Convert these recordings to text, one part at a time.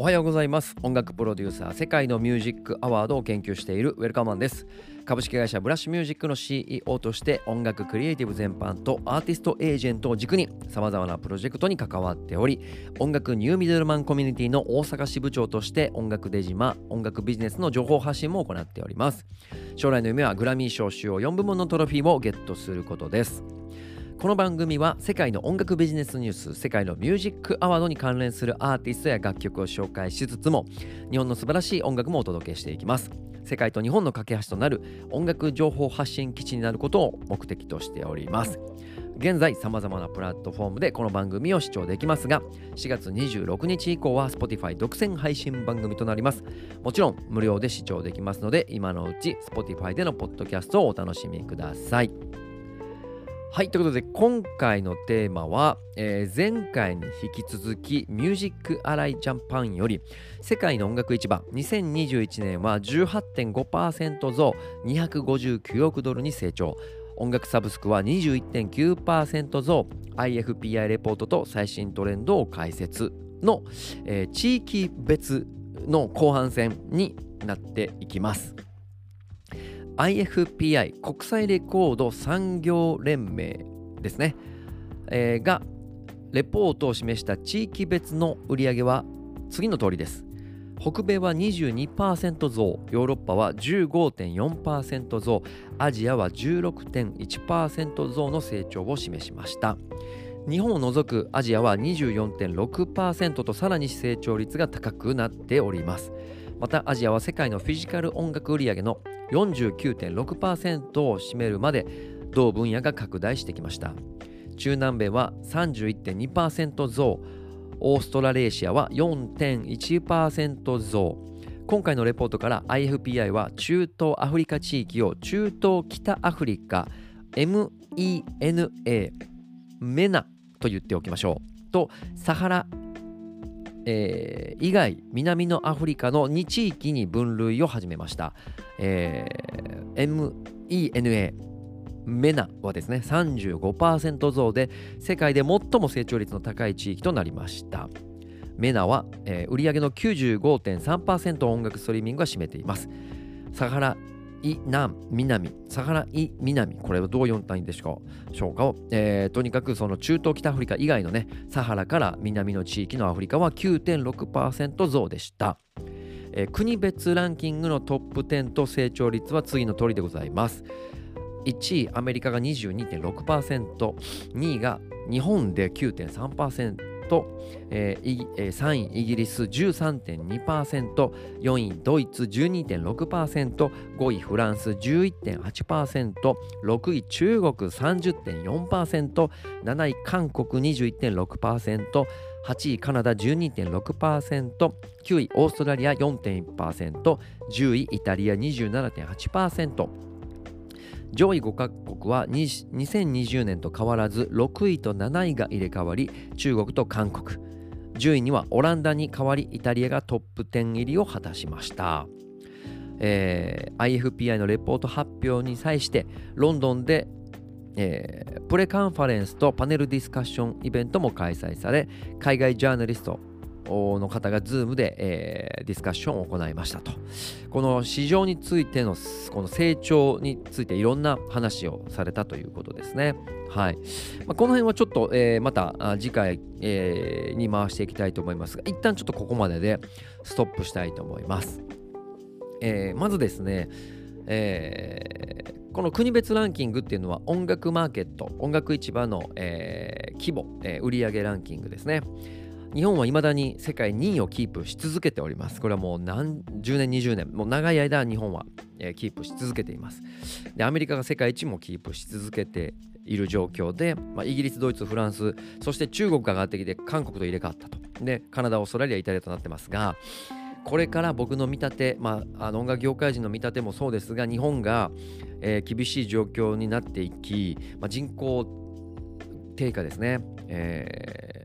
おはようございます。音楽プロデューサー世界のミュージックアワードを研究しているウェルカマンです。株式会社ブラッシュミュージックの CEO として音楽クリエイティブ全般とアーティストエージェントを軸にさまざまなプロジェクトに関わっており音楽ニューミドルマンコミュニティの大阪支部長として音楽出島音楽ビジネスの情報発信も行っております。将来の夢はグラミー賞主要4部門のトロフィーをゲットすることです。この番組は世界の音楽ビジネスニュース世界のミュージックアワードに関連するアーティストや楽曲を紹介しつつも日本の素晴らしい音楽もお届けしていきます。世界と日本の架け橋となる音楽情報発信基地になることを目的としております。現在さまざまなプラットフォームでこの番組を視聴できますが4月26日以降は Spotify 独占配信番組となります。もちろん無料で視聴できますので今のうち Spotify でのポッドキャストをお楽しみください。はいということで今回のテーマは、えー、前回に引き続きミュージックアライジャンパンより世界の音楽市場2021年は18.5%増259億ドルに成長音楽サブスクは21.9%増 IFPI レポートと最新トレンドを解説の、えー、地域別の後半戦になっていきます。IFPI 国際レコード産業連盟ですね、えー、がレポートを示した地域別の売上は次の通りです。北米は22%増ヨーロッパは15.4%増アジアは16.1%増の成長を示しました。日本を除くアジアは24.6%とさらに成長率が高くなっております。またアジアは世界のフィジカル音楽売上の49.6%を占めるまで同分野が拡大してきました。中南米は31.2%増。オーストラレーシアは4.1%増。今回のレポートから IFPI は中東アフリカ地域を中東北アフリカ MENA メナと言っておきましょう。とサハラえー、以外南のアフリカの2地域に分類を始めました、えー、MENA メナはですね35%増で世界で最も成長率の高い地域となりました。メナは、えー、売上の95.3%を音楽ストリーミングが占めています。サハライ南南サハライ南これはどう読んだんでしょうか、えー、とにかくその中東北アフリカ以外のねサハラから南の地域のアフリカは9.6%増でした、えー、国別ランキングのトップ10と成長率は次の通りでございます。1位アメリカが 22.6%2 位が日本で9.3%と、えー、3位イギリス 13.2%4 位ドイツ 12.6%5 位フランス 11.8%6 位中国 30.4%7 位韓国21.6% 8位カナダ12.6%、9位オーストラリア4.1%、10位イタリア27.8%、上位5カ国は2020年と変わらず6位と7位が入れ替わり中国と韓国。10位にはオランダに代わりイタリアがトップ10入りを果たしました、えー、IFPI のレポート発表に際してロンドンでえー、プレカンファレンスとパネルディスカッションイベントも開催され海外ジャーナリストの方が Zoom で、えー、ディスカッションを行いましたと。この市場についてのこの成長についていろんな話をされたということですね。はい。まあ、この辺はちょっと、えー、また次回、えー、に回していきたいと思いますが、一旦ちょっとここまででストップしたいと思います。えー、まずですね、えー、この国別ランキングっていうのは音楽マーケット、音楽市場の、えー、規模、えー、売上ランキングですね。日本はいまだに世界2位をキープし続けております。これはもう何十年、20年、もう長い間日本は、えー、キープし続けています。で、アメリカが世界一もキープし続けている状況で、まあ、イギリス、ドイツ、フランス、そして中国が上がってきて韓国と入れ替わったと。で、カナダ、オーストラリア、イタリアとなってますが、これから僕の見立て、まあ、あの音楽業界人の見立てもそうですが、日本が、えー、厳しい状況になっていき、まあ、人口低下ですね、え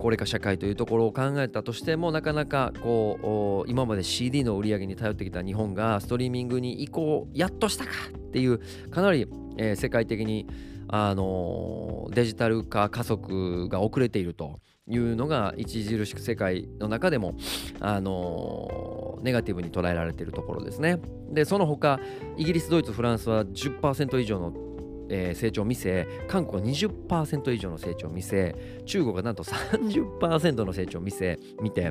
高齢化社会というところを考えたとしてもなかなかこう今まで CD の売り上げに頼ってきた日本がストリーミングに移行やっとしたかっていうかなり、えー、世界的にあのデジタル化加速が遅れているというのが著しく世界の中でも、あのネガティブに捉えられているところですね。でその他イギリスドイツフランスは10%以上のえー、成長を見せ韓国は20%以上の成長を見せ中国がなんと30%の成長を見せ見て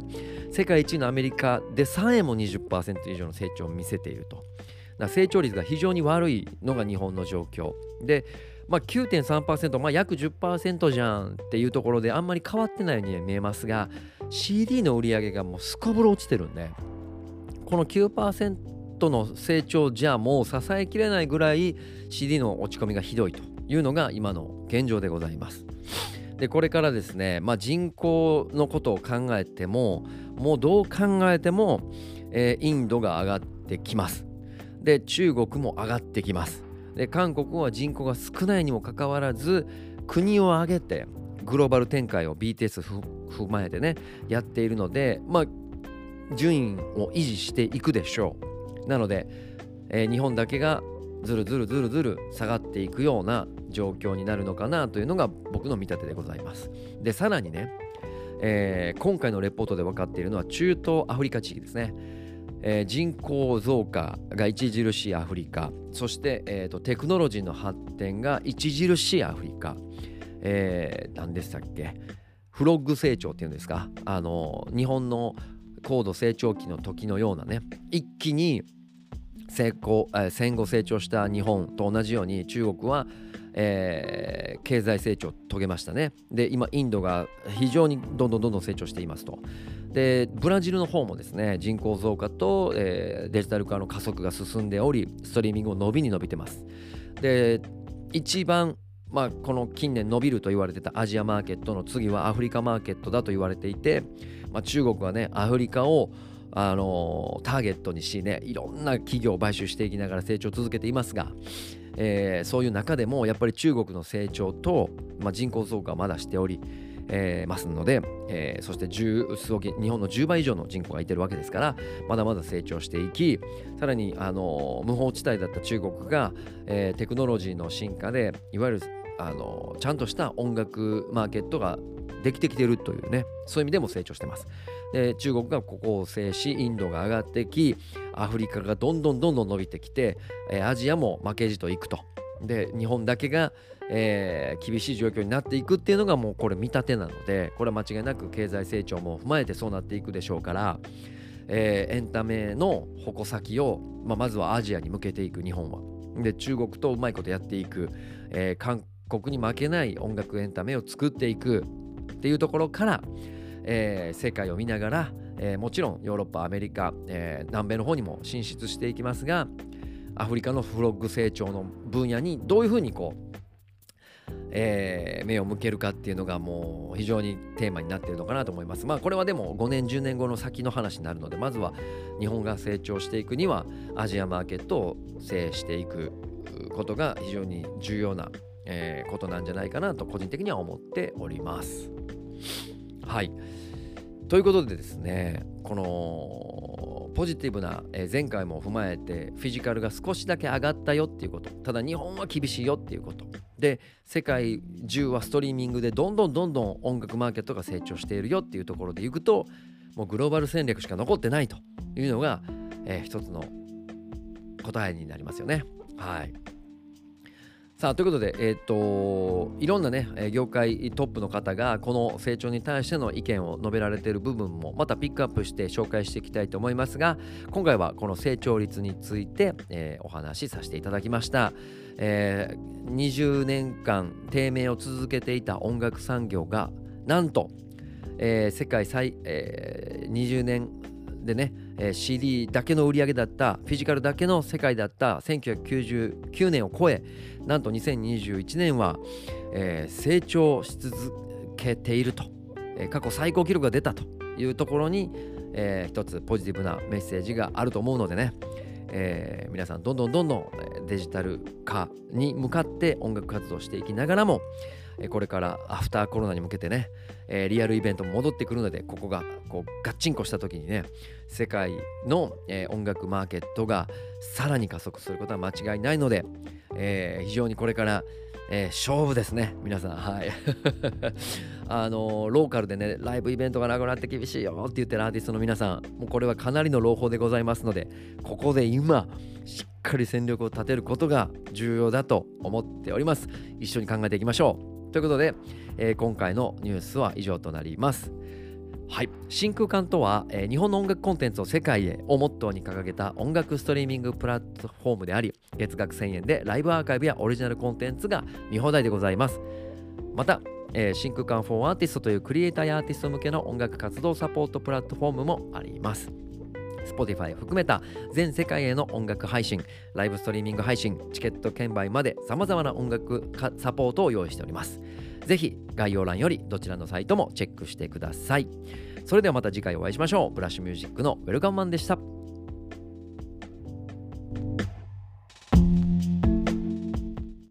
世界一のアメリカでさえも20%以上の成長を見せていると。成長率が非常に悪いのが日本の状況。で、まあ、9.3%、まあ、約10%じゃんっていうところであんまり変わってないように見えますが CD の売り上げがもうすこぶる落ちてるんでこの9%トの成長じゃもう支えきれないぐらい CD の落ち込みがひどいというのが今の現状でございます。でこれからですね、まあ、人口のことを考えてももうどう考えても、えー、インドが上がってきます。で中国も上がってきます。で韓国は人口が少ないにもかかわらず国を挙げてグローバル展開を BTS 踏まえてねやっているのでまあ順位を維持していくでしょう。なので、えー、日本だけがずるずるずるずる下がっていくような状況になるのかなというのが僕の見立てでございます。でさらにね、えー、今回のレポートで分かっているのは中東アフリカ地域ですね。えー、人口増加が著しいアフリカ。そして、えーと、テクノロジーの発展が著しいアフリカ、えー、何でしたっけ？フロッグ成長っていうんですか？あの日本の高度成長期の時のようなね。一気に成功、戦後成長した日本と同じように中国は、えー、経済成長を遂げましたね。で今インドが非常にどんどんどんどん成長していますと。でブラジルの方もですね人口増加と、えー、デジタル化の加速が進んでおりストリーミングも伸びに伸びてます。で一番まあ、この近年伸びると言われてたアジアマーケットの次はアフリカマーケットだと言われていて、まあ、中国はねアフリカをあのターゲットにしねいろんな企業を買収していきながら成長を続けていますが、えー、そういう中でもやっぱり中国の成長と、まあ、人口増加はまだしており、えー、ますので、えー、そして日本の10倍以上の人口がいてるわけですからまだまだ成長していきさらに、あの無法地帯だった中国が、テクノロジーの進化でいわゆるあのちゃんとした音楽マーケットができてきてるというねそういう意味でも成長してます。で中国がここを制しインドが上がってきアフリカがどんどんどんどん伸びてきて、えアジアも負けじといくとで日本だけが、えー、厳しい状況になっていくっていうのがもうこれ見立てなのでこれは間違いなく経済成長も踏まえてそうなっていくでしょうから、えー、エンタメの矛先を、まあ、まずはアジアに向けていく日本は。で中国とうまいことやっていく、えー、韓国に負けない音楽エンタメを作っていくっていうところから、えー、世界を見ながら、えー、もちろんヨーロッパアメリカ、えー、南米の方にも進出していきますがアフリカのフロッグ成長の分野にどういうふうにこう、えー、目を向けるかっていうのがもう非常にテーマになっているのかなと思います。まあこれはでも5年10年後の先の話になるのでまずは日本が成長していくにはアジアマーケットを制していくことが非常に重要な、えー、ことなんじゃないかなと個人的には思っております。はい。ということでですね、このポジティブな、え前回も踏まえてフィジカルが少しだけ上がったよっていうこと、ただ日本は厳しいよっていうこと。で、世界中はストリーミングでどんどんどんどん音楽マーケットが成長しているよっていうところでいくと、もうグローバル戦略しか残ってないというのが、えー、一つの答えになりますよね。はい。さあということで、えーと、いろんなね業界トップの方がこの成長に対しての意見を述べられている部分もまたピックアップして紹介していきたいと思いますが今回はこの成長率について、えー、お話しさせていただきました、えー、20年間低迷を続けていた音楽産業がなんと、えー、世界最、えー、20年でね、えー、CD だけの売り上げだったフィジカルだけの世界だった1999年を超えなんと2021年は、えー、成長し続けていると、えー、過去最高記録が出たというところに、えー、一つポジティブなメッセージがあると思うのでね、えー、皆さんどんどんどんどんデジタル化に向かって音楽活動していきながらもこれからアフターコロナに向けてね、え、リアルイベントも戻ってくるのでここがこうガッチンコした時にね世界の、え、音楽マーケットがさらに加速することは間違いないので、え、非常にこれからえー、勝負ですね皆さん。はい。あのー、ローカルでねライブイベントがなくなって厳しいよって言ってるアーティストの皆さんもうこれはかなりの朗報でございますのでここで今しっかり戦略を立てることが重要だと思っております。一緒に考えていきましょう。ということで、えー、今回のニュースは以上となります。はい、真空管とは、えー、日本の音楽コンテンツを世界へをモットーに掲げた音楽ストリーミングプラットフォームであり月額1000円でライブアーカイブやオリジナルコンテンツが見放題でございます。また、えー、真空管フォーアーティストというクリエイターやアーティスト向けの音楽活動サポートプラットフォームもあります。Spotify 含めた全世界への音楽配信、ライブストリーミング配信、チケット券売までさまざまな音楽サポートを用意しております。ぜひ概要欄よりどちらのサイトもチェックしてください。それではまた次回お会いしましょう。ブラッシュミュージックのウェルカムマンでした。